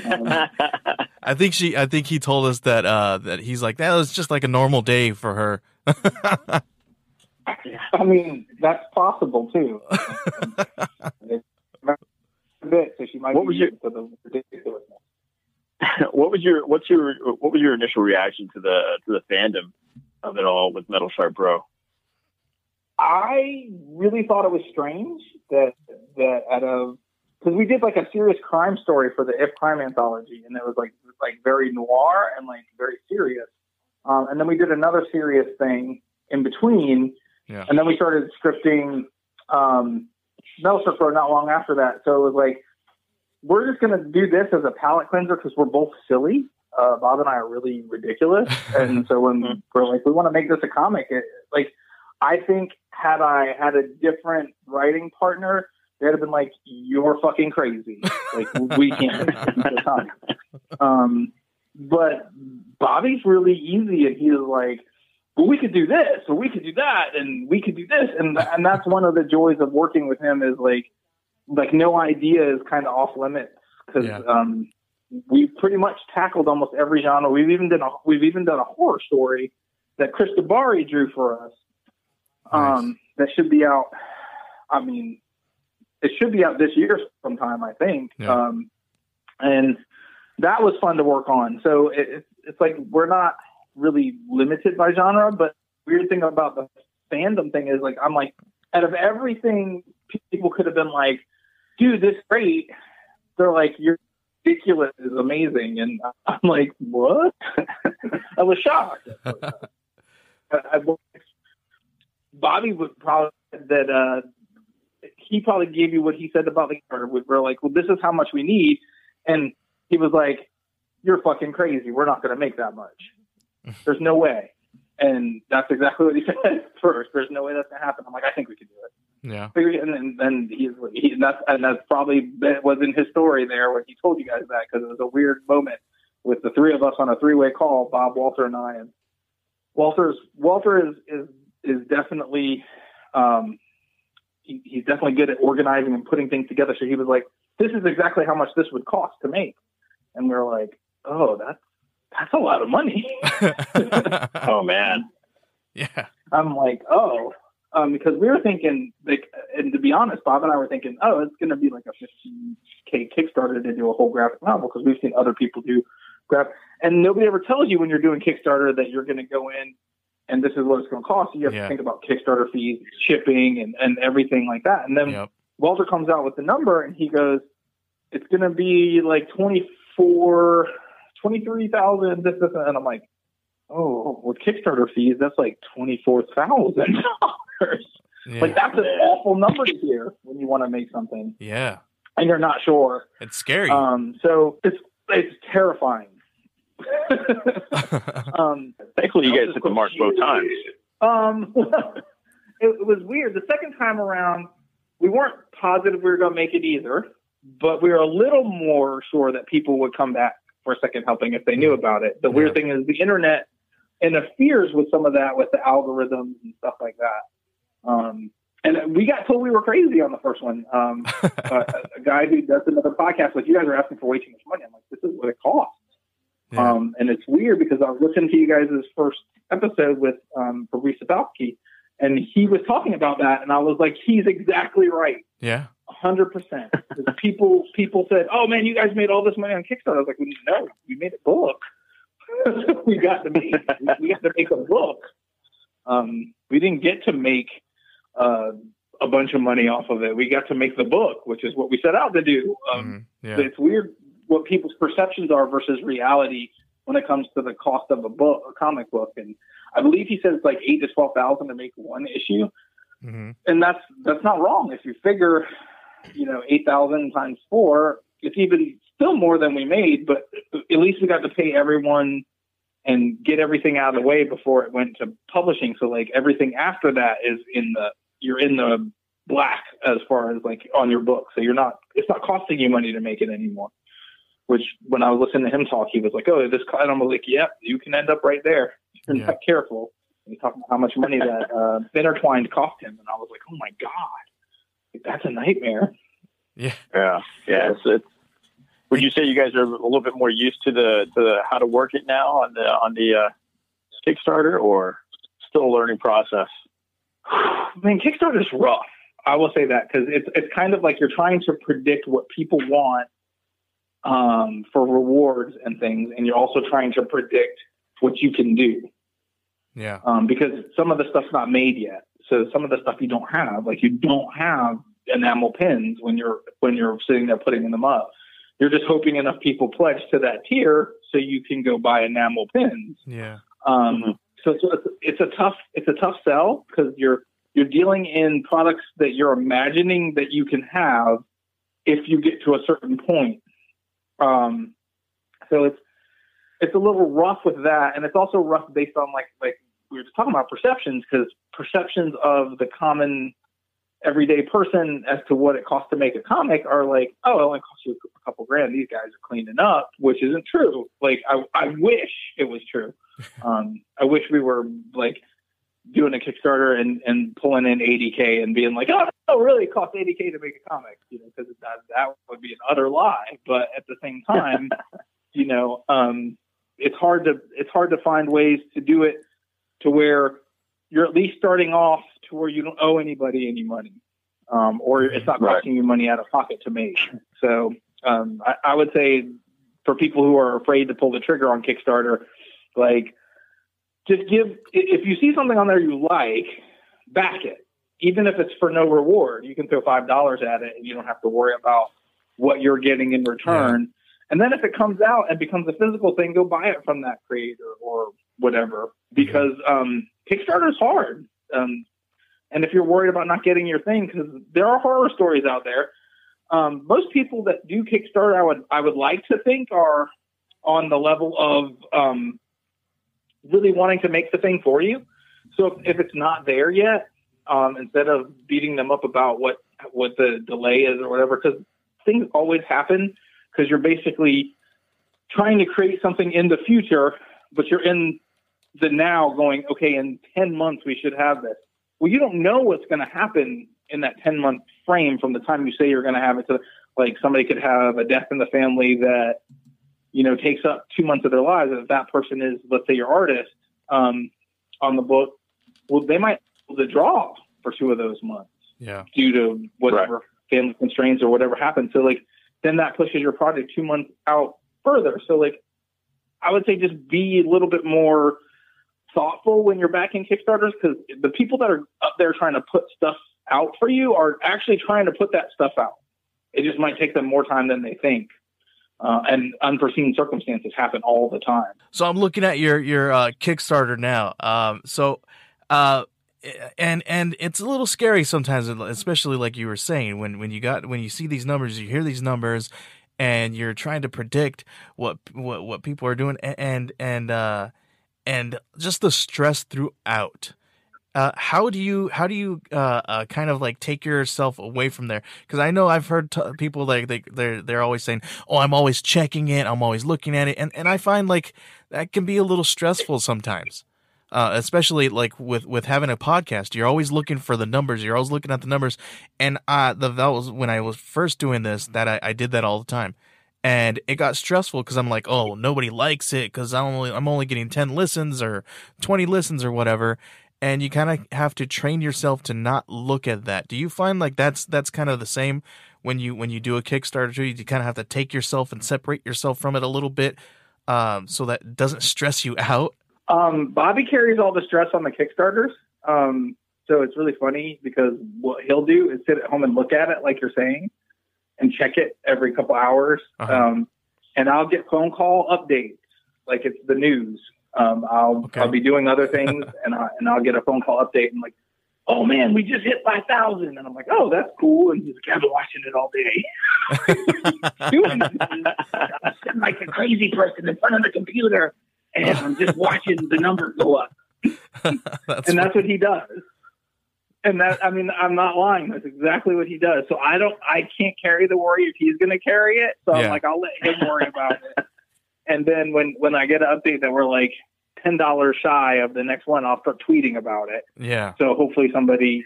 Um, I think she I think he told us that uh that he's like that was just like a normal day for her. I mean, that's possible too. It's a bit, so she might What be was your- to the ridiculousness. what was your what's your what was your initial reaction to the to the fandom of it all with Metal Shark Bro? I really thought it was strange that that at a because we did like a serious crime story for the If Crime anthology, and it was like like very noir and like very serious. Um, and then we did another serious thing in between, Yeah. and then we started scripting um, Metal Shark Bro not long after that. So it was like we're just gonna do this as a palate cleanser because we're both silly. Uh, Bob and I are really ridiculous, and so when we're like, we want to make this a comic, it, like I think had I had a different writing partner, they'd have been like, "You're fucking crazy. Like we can't make this a comic." Um, but Bobby's really easy, and he's like, "Well, we could do this, or we could do that, and we could do this," and and that's one of the joys of working with him is like, like no idea is kind of off limits because Yeah. um, we've pretty much tackled almost every genre. We've even done a we've even done a horror story that Chris Dabari drew for us. Um, that should be out. I mean, it should be out this year sometime, I think. Yeah. Um, and that was fun to work on. So it, it's it's like we're not really limited by genre, but weird thing about the fandom thing is like I'm like out of everything people could have been like, dude, this is great. They're like, you're ridiculous is amazing, and I'm like, what? I was shocked. I, I, Bobby would probably that uh, he probably gave you what he said about the charter. We're like, well, this is how much we need, and he was like, you're fucking crazy. We're not going to make that much. There's no way. And that's exactly what he said first. There's no way that's going to happen. I'm like, I think we can do it. yeah. And then, then he's that's and that's probably that was in his story there when he told you guys that because it was a weird moment with the three of us on a three way call, Bob, Walter, and I. And Walter's Walter is is is definitely um, he, he's definitely good at organizing and putting things together. So he was like, "This is exactly how much this would cost to make," and we are like, "Oh, that's that's a lot of money." Oh man, yeah. I'm like, oh, um, because we were thinking, like, and to be honest, Bob and I were thinking, oh, it's going to be like a 15k Kickstarter to do a whole graphic novel because we've seen other people do graph, and nobody ever tells you when you're doing Kickstarter that you're going to go in and this is what it's going to cost. You have Yeah. to think about Kickstarter fees, shipping, and and everything like that. And then Yep. Walter comes out with the number and he goes, it's going to be like 24, 23,000, this, this, and I'm like, oh, with Kickstarter fees, that's like $24,000. Yeah. Like that's an awful number to hear when you want to make something yeah. and you're not sure. It's scary. Um, so it's, it's terrifying. um, thankfully you guys hit the mark both times. Um, it, it was weird. The second time around, we weren't positive we were going to make it either, but we were a little more sure that people would come back for a second helping if they knew about it. The weird thing is the internet interferes with some of that with the algorithms and stuff like that. Um, and we got told we were crazy on the first one. Um, a, a guy who does another podcast, like you guys are asking for way too much money. I'm like, this is what it costs. Yeah. Um, and it's weird because I was listening to you guys' first episode with um, Fabrice and he was talking about that, and I was like, he's exactly right. yeah. Hundred percent. People people said, "Oh man, you guys made all this money on Kickstarter." I was like, "No, we made a book. we got to make we got to make a book. Um, we didn't get to make uh, a bunch of money off of it. We got to make the book, which is what we set out to do. Um, Mhm. Yeah. It's weird what people's perceptions are versus reality when it comes to the cost of a book, a comic book, and I believe he said it's like eight to twelve thousand to make one issue hmm and that's that's not wrong. If you figure, you know, eight thousand times four, it's even still more than we made. But at least we got to pay everyone and get everything out of the way before it went to publishing. So like everything after that is in the you're in the black as far as like on your book. So you're not it's not costing you money to make it anymore. Which when I was listening to him talk, he was like, "Oh, this," co-" and I'm like, "Yep, you can end up right there. You're Yeah. not careful." He talked about how much money that uh, intertwined cost him, and I was like, "Oh my god, that's a nightmare." Yeah. Yeah, yeah. It's, it's, would you say you guys are a little bit more used to the to the, how to work it now on the on the uh, Kickstarter, or still a learning process? I mean, Kickstarter is rough. I will say that because it's it's kind of like you're trying to predict what people want um, for rewards and things, and you're also trying to predict what you can do Yeah. um, because some of the stuff's not made yet. So some of the stuff you don't have, like you don't have enamel pins when you're when you're sitting there putting them up. You're just hoping enough people pledge to that tier so you can go buy enamel pins. Yeah. Um, Mhm. So, so it's, it's a tough it's a tough sell because you're you're dealing in products that you're imagining that you can have if you get to a certain point. Um, so it's it's a little rough with that, and it's also rough based on like like we were just talking about perceptions because perceptions of the common everyday person as to what it costs to make a comic are like, oh, it only costs you a couple grand. These guys are cleaning up, which isn't true. Like I I wish it was true. Um, I wish we were like doing a Kickstarter and, and pulling in 80k and being like, oh, no, really, it costs 80k to make a comic, you know, because that that would be an utter lie. But at the same time, you know, um, it's hard to it's hard to find ways to do it to where you're at least starting off to where you don't owe anybody any money, um, or it's not Right. costing you money out of pocket to make. So um, I, I would say for people who are afraid to pull the trigger on Kickstarter, like just give if you see something on there you like, back it. Even if it's for no reward, you can throw five dollars at it and you don't have to worry about what you're getting in return. And then if it comes out and becomes a physical thing, go buy it from that creator or whatever. Because um, Kickstarter is hard. Um, and if you're worried about not getting your thing, because there are horror stories out there. Um, most people that do Kickstarter, I would I would like to think are on the level of um, really wanting to make the thing for you. So if, if it's not there yet, um, instead of beating them up about what what the delay is or whatever, because things always happen because you're basically trying to create something in the future, but you're in the now going, okay, in 10 months we should have this. Well, you don't know what's going to happen in that 10 month frame from the time you say you're going to have it to like somebody could have a death in the family that, you know, takes up two months of their lives. And if that person is, let's say your artist um, on the book, well, they might be able to draw for two of those months Yeah. due to whatever family constraints or whatever happens. So like then that pushes your project two months out further. So like I would say just be a little bit more thoughtful when you're backing Kickstarters because the people that are up there trying to put stuff out for you are actually trying to put that stuff out. It just might take them more time than they think. Uh, and unforeseen circumstances happen all the time. So I'm looking at your your uh, Kickstarter now. Um, so, uh, and and it's a little scary sometimes, especially like you were saying when when you got when you see these numbers, you hear these numbers, and you're trying to predict what what what people are doing, and and uh, and just the stress throughout. Uh, how do you how do you uh, uh, kind of like take yourself away from there? Because I know I've heard t- people like they they're they're always saying, "Oh, I'm always checking it, I'm always looking at it," and and I find like that can be a little stressful sometimes, uh, especially like with with having a podcast. You're always looking for the numbers. You're always looking at the numbers, and uh, the that was when I was first doing this that I, I did that all the time. And it got stressful because I'm like, oh, nobody likes it because I'm only I'm only getting ten listens or twenty listens or whatever, and you kind of have to train yourself to not look at that. Do you find like that's that's kind of the same when you when you do a Kickstarter too? You kind of have to take yourself and separate yourself from it a little bit, um, so that doesn't stress you out. Um, Bobby carries all the stress on the Kickstarters. Um, so it's really funny because what he'll do is sit at home and look at it, like you're saying, and check it every couple hours. Uh-huh. Um, and I'll get phone call updates, like it's the news. Um, I'll Okay. I'll be doing other things, and I and I'll get a phone call update and like, oh man, we just hit five thousand, and I'm like, oh, that's cool. And he's like, I've been watching it all day. doing. I'm sitting like a crazy person in front of the computer, and I'm just watching the numbers go up that's and that's what he does. And that, I mean, I'm not lying. That's exactly what he does. So I don't, I can't carry the worry if he's going to carry it. So Yeah. I'm like, I'll let him worry about it. And then when when I get an update that we're like ten dollars shy of the next one, I'll start tweeting about it. yeah. So hopefully somebody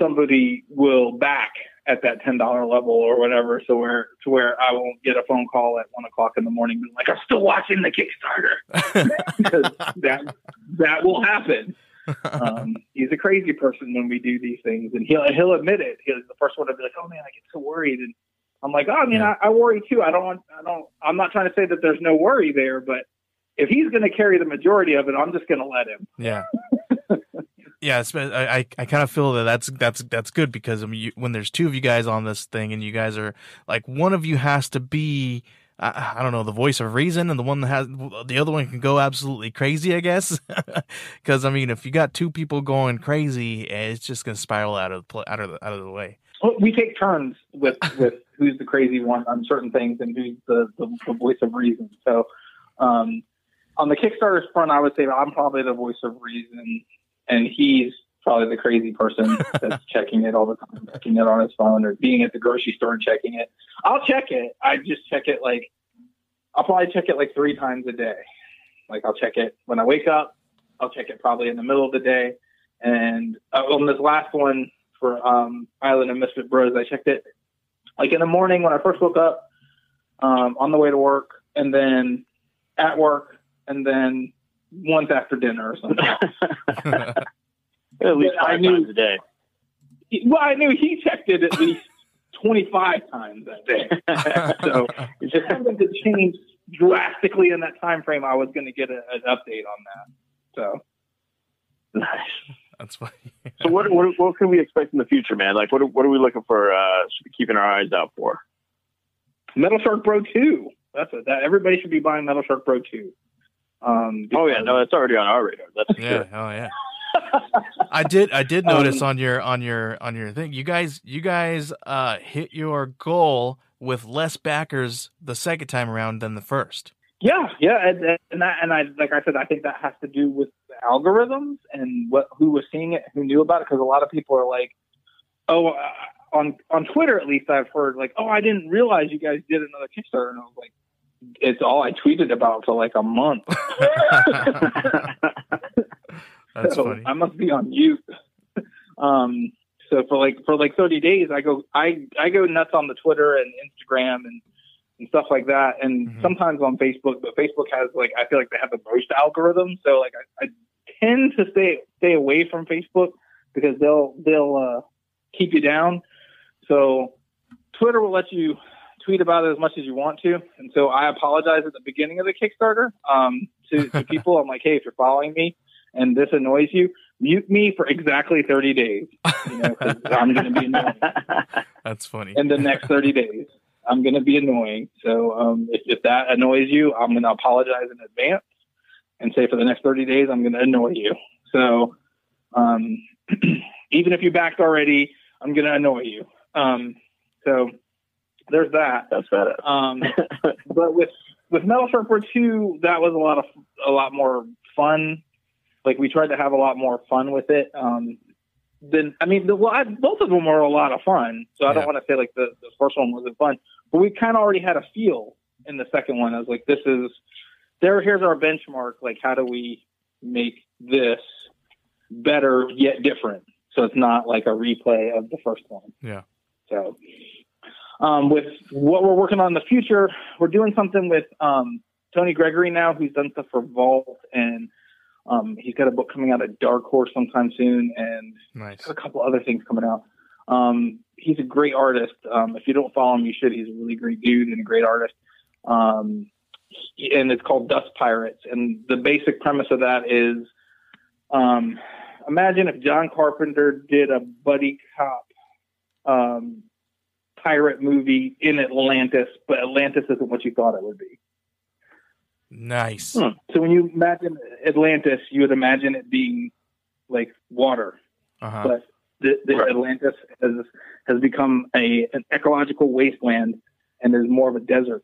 somebody will back at that ten dollar level or whatever. So where to where I won't get a phone call at one o'clock in the morning, being like, I'm still watching the Kickstarter that that will happen. Um, he's a crazy person when we do these things, and he'll he'll admit it. He's the first one to be like, "Oh man, I get so worried," and I'm like, "Oh, I mean, Yeah. I, I worry too. I don't I don't. I'm not trying to say that there's no worry there, but if he's going to carry the majority of it, I'm just going to let him." Yeah. Yeah, I I, I kind of feel that that's that's that's good because I mean, you, when there's two of you guys on this thing and you guys are like one of you has to be I, I don't know the voice of reason and the one that has the other one can go absolutely crazy I guess because I mean if you got two people going crazy eh, it's just gonna spiral out of the out of the, out of the way. We take turns with with who's the crazy one on certain things and who's the, the, the voice of reason. So, um, on the Kickstarter front, I would say I'm probably the voice of reason, and he's probably the crazy person that's checking it all the time, checking it on his phone or being at the grocery store and checking it. I'll check it. I just check it like I'll probably check it like three times a day. Like I'll check it when I wake up. I'll check it probably in the middle of the day. And uh, on this last one for um, Island of Misfit Bros, I checked it like in the morning when I first woke up, um, on the way to work, and then at work, and then once after dinner or something. At least I five knew- times a day. well, I knew he checked it at least 25 times that day. so if something could change drastically in that time frame, I was going to get a, an update on that. So Nice. That's funny. So what, what what can we expect in the future, man? Like what are- what are we looking for? Uh, should be keeping our eyes out for? Metal Shark Bro 2. That's it. That everybody should be buying Metal Shark Bro 2. Um, Oh yeah, no, that's already on our radar. That's Yeah, sure. oh yeah. I did I did Um, notice on your on your on your thing. You guys you guys uh hit your goal with less backers the second time around than the first. Yeah, yeah, and, and that, and I, like I said, I think that has to do with the algorithms and what who was seeing it, who knew about it, because a lot of people are like, oh, uh, on on Twitter at least I've heard like, oh, I didn't realize you guys did another Kickstarter, and I was like, it's all I tweeted about for like a month. That's so funny. I must be on mute. um, so for like for like 30 days, I go I I go nuts on the Twitter and Instagram and and stuff like that, and Mhm. sometimes on Facebook. But Facebook has like I feel like they have the most algorithm, so like I, I tend to stay stay away from Facebook because they'll they'll uh, keep you down. So Twitter will let you tweet about it as much as you want to, and so I apologize at the beginning of the Kickstarter um, to, to people. I'm like, hey, if you're following me and this annoys you, mute me for exactly 30 days. You know, 'cause I'm going to be annoying That's funny. in the next 30 days. I'm going to be annoying. So um, if, if that annoys you, I'm going to apologize in advance and say for the next 30 days, I'm going to annoy you. So um, even if you backed already, I'm going to annoy you. Um, so there's that. That's badass. Um, but with with Metal Shark Bro 2, that was a lot of a lot more fun. Like we tried to have a lot more fun with it. Um, than I mean, the, well, I, both of them were a lot of fun. So I Yeah. don't want to say like the, the first one wasn't fun, but we kind of already had a feel in the second one. I was like, this is there. Here's our benchmark. Like, how do we make this better yet different? So it's not like a replay of the first one. Yeah. So um, with what we're working on in the future, we're doing something with um, Tony Gregory now, who's done stuff for Vault and Um, he's got a book coming out at Dark Horse sometime soon, and Nice. a couple other things coming out. Um, he's a great artist. Um, if you don't follow him, you should. He's a really great dude and a great artist. Um, he- and it's called Dust Pirates. And the basic premise of that is, um, imagine if John Carpenter did a buddy cop um, pirate movie in Atlantis, but Atlantis isn't what you thought it would be. Nice. Hmm. So when you imagine Atlantis, you would imagine it being like water Uh-huh. but the, the Right. Atlantis has has become a an ecological wasteland and is more of a desert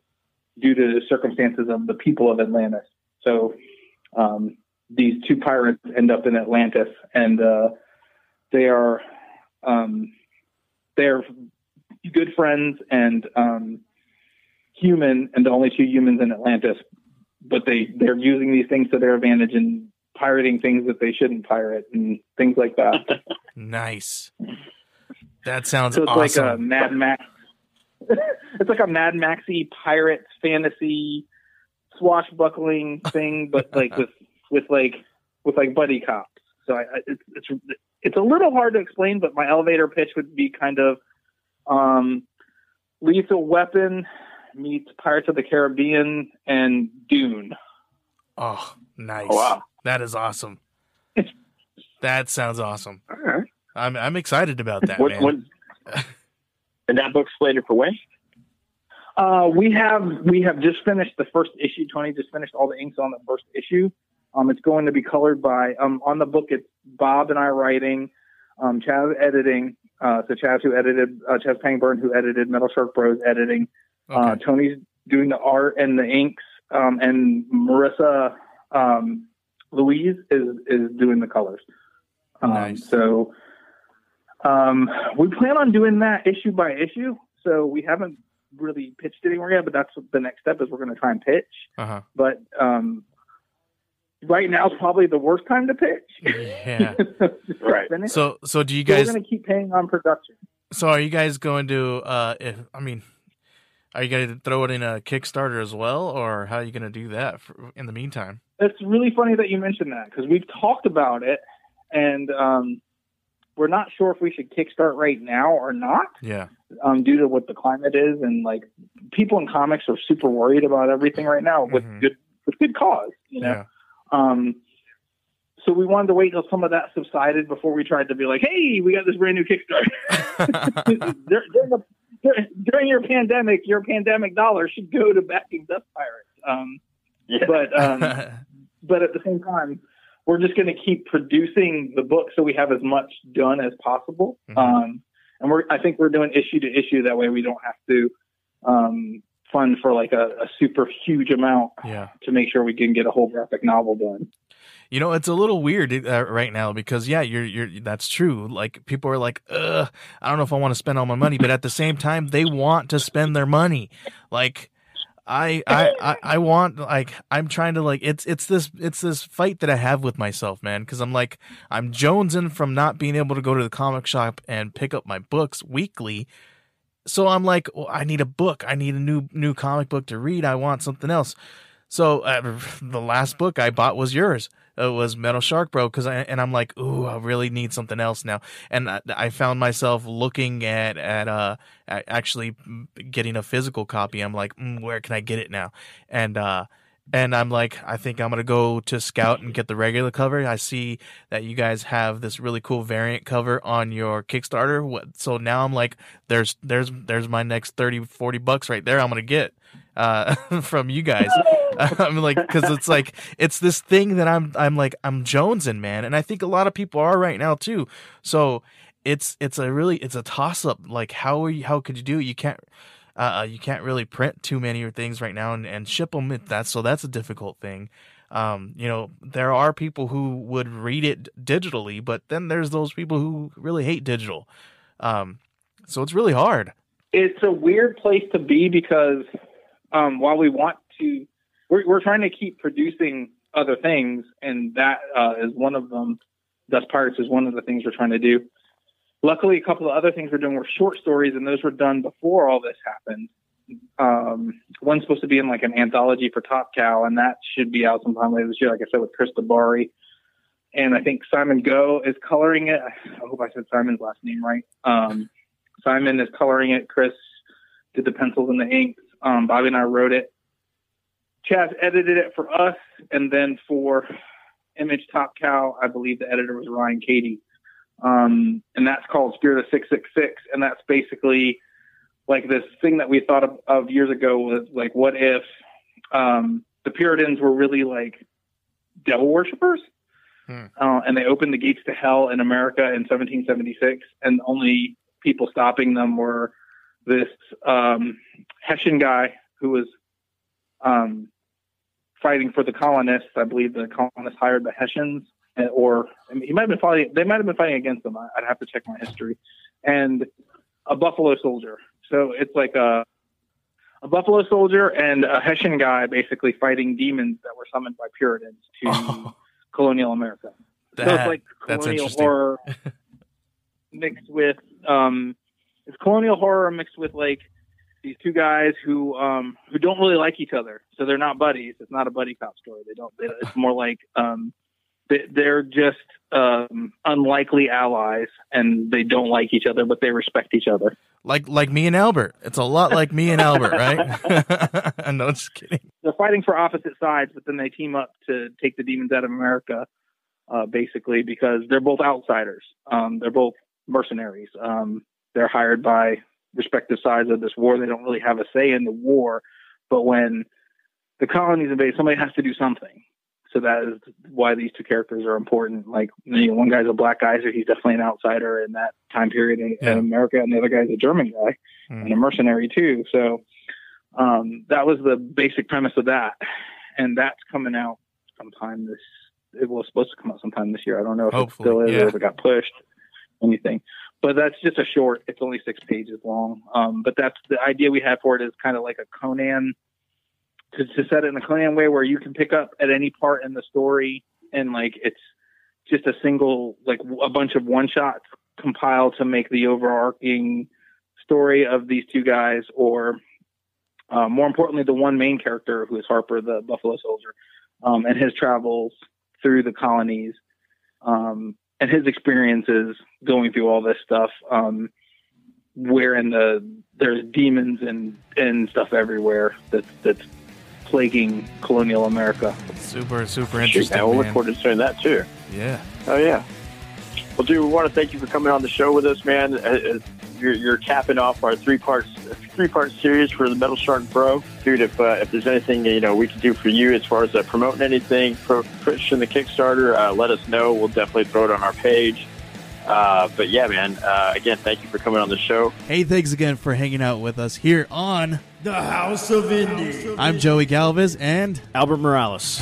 due to the circumstances of the people of Atlantis. So um, these two pirates end up in Atlantis, and uh, they are um, they're good friends and um, human, and the only two humans in Atlantis. But they they're using these things to their advantage and pirating things that they shouldn't pirate and things like that. Nice. That sounds So it's awesome. like a Mad Max. it's like a Mad Maxy pirate fantasy swashbuckling thing, but like with with like with like buddy cops. So I, I, it's it's it's a little hard to explain, but my elevator pitch would be kind of um, Lethal Weapon meets Pirates of the Caribbean and Dune. oh, nice. Oh, wow. That is awesome. that sounds awesome. All right. I'm I'm excited about that, What, man. what, and that book's slated for when? Uh, we have we have just finished the first issue. Tony just finished all the inks on the first issue. Um, it's going to be colored by um, on the book. It's Bob and I writing, um, Chas editing. Uh, so Chas who edited uh, Chas Pangburn who edited Metal Shark Bros editing. Uh, Tony's doing the art and the inks, um, and Marissa um, Louise is is doing the colors. Um, Nice. So um, we plan on doing that issue by issue. So we haven't really pitched anywhere yet, but that's what the next step is. We're going to try and pitch. Uh-huh. But um, right now is probably the worst time to pitch. Yeah. Right. Finish. So so do you So guys we're going to keep paying on production. so are you guys going to uh if I mean are you going to throw it in a Kickstarter as well or how are you going to do that for, in the meantime? It's really funny that you mentioned that because we've talked about it, and um, we're not sure if we should kickstart right now or not, Yeah. um, due to what the climate is, and like people in comics are super worried about everything right now with Mhm. good with good cause, you know. Yeah. Um, so we wanted to wait till some of that subsided before we tried to be like, "Hey, we got this brand new Kickstarter." The, during your pandemic, your pandemic dollar should go to backing Dust Pirates. Um, Yeah. but um, but at the same time, we're just going to keep producing the book so we have as much done as possible. Mhm. Um, and we're I think we're doing issue to issue that way we don't have to um, fund for like a, a super huge amount yeah. to make sure we can get a whole graphic novel done. You know, it's a little weird uh, right now because yeah, you're you're that's true. Like people are like, "Ugh, I don't know if I want to spend all my money," but at the same time, they want to spend their money. Like I I I, I want like I'm trying to like it's it's this it's this fight that I have with myself, man, because I'm like I'm jonesing from not being able to go to the comic shop and pick up my books weekly. So I'm like, well, I need a book. I need a new new comic book to read. I want something else. So uh, the last book I bought was yours. It was Metal Shark Bro because I and I'm like, ooh, I really need something else now. And I, I found myself looking at at uh at actually getting a physical copy. I'm like, mm, where can I get it now? And uh and I'm like, I think I'm gonna go to Scout and get the regular cover. I see that you guys have this really cool variant cover on your Kickstarter. So now I'm like, there's there's there's my next 30, 40 bucks right there. I'm gonna get uh from you guys. I'm like, because it's like it's this thing that I'm I'm like I'm jonesing, man, and I think a lot of people are right now too. So it's it's a really it's a toss up. Like how are you? How could you do? it? You can't. Uh, you can't really print too many things right now and, and ship them. That's so that's a difficult thing. Um, you know, there are people who would read it digitally, but then there's those people who really hate digital. Um, so it's really hard. It's a weird place to be because um, while we want to, we're, we're trying to keep producing other things, and that uh, is one of them. Dust Pirates is one of the things we're trying to do. Luckily, a couple of other things we're doing were short stories, and those were done before all this happened. Um, one's supposed to be in like an anthology for Top Cow, and that should be out sometime later this year. Like I said, with Chris Dabari. and I think Simon Go is coloring it. I hope I said Simon's last name right. Um, Simon is coloring it. Chris did the pencils and the inks. Um, Bobby and I wrote it. Chas edited it for us, and then for Image Top Cow, I believe the editor was Ryan Cady. Um, and that's called Spirit of 666. And that's basically like this thing that we thought of, of years ago was like, what if um, the Puritans were really like devil worshippers? Hmm. Uh, and they opened the gates to hell in America in 1776, and only people stopping them were this um, Hessian guy who was um, fighting for the colonists. I believe the colonists hired the Hessians, or I mean, he might have been fighting. They might have been fighting against them. I'd have to check my history. And a Buffalo Soldier. So it's like a a Buffalo Soldier and a Hessian guy basically fighting demons that were summoned by Puritans to oh, colonial America. That, so it's like colonial horror mixed with um, it's colonial horror mixed with like these two guys who um who don't really like each other, so they're not buddies. It's not a buddy cop story. They don't. They, it's more like um they're just um, unlikely allies and they don't like each other, but they respect each other. Like like me and Albert. It's a lot like me and Albert, right? no, just kidding. They're fighting for opposite sides, but then they team up to take the demons out of America, uh, basically because they're both outsiders. Um, they're both mercenaries. Um, they're hired by respective sides of this war. They don't really have a say in the war, but when the colonies invade, somebody has to do something. So that is why these two characters are important. Like you know, one guy's a black guy, so he's definitely an outsider in that time period in, yeah. in America, and the other guy's a German guy mm. and a mercenary too. So um, that was the basic premise of that, and that's coming out sometime this. It was supposed to come out sometime this year. I don't know if Hopefully, it still is yeah. or if it got pushed. Anything, but that's just a short. It's only six pages long. Um, but that's the idea we have for it is kind of like a Conan to, to set it in a Conan way where you can pick up at any part in the story and like it's just a single like a bunch of one shots compiled to make the overarching story of these two guys or uh, more importantly the one main character who is harper the buffalo soldier um, and his travels through the colonies um, and his experiences going through all this stuff um, wherein the there's demons and and stuff everywhere that's that's plaguing colonial America. Super, super interesting. Yeah, we'll look forward to seeing that too. Yeah. Oh yeah. Well, dude, we want to thank you for coming on the show with us, man. Uh, uh, you're, you're capping off our three parts three part series for the Metal Shark Bro, dude. If uh, if there's anything you know we can do for you as far as uh, promoting anything, pushing the Kickstarter, uh, let us know. We'll definitely throw it on our page. Uh, but yeah, man. Uh, again, thank you for coming on the show. Hey, thanks again for hanging out with us here on the House of Indie. I'm Joey Galvez and Albert Morales.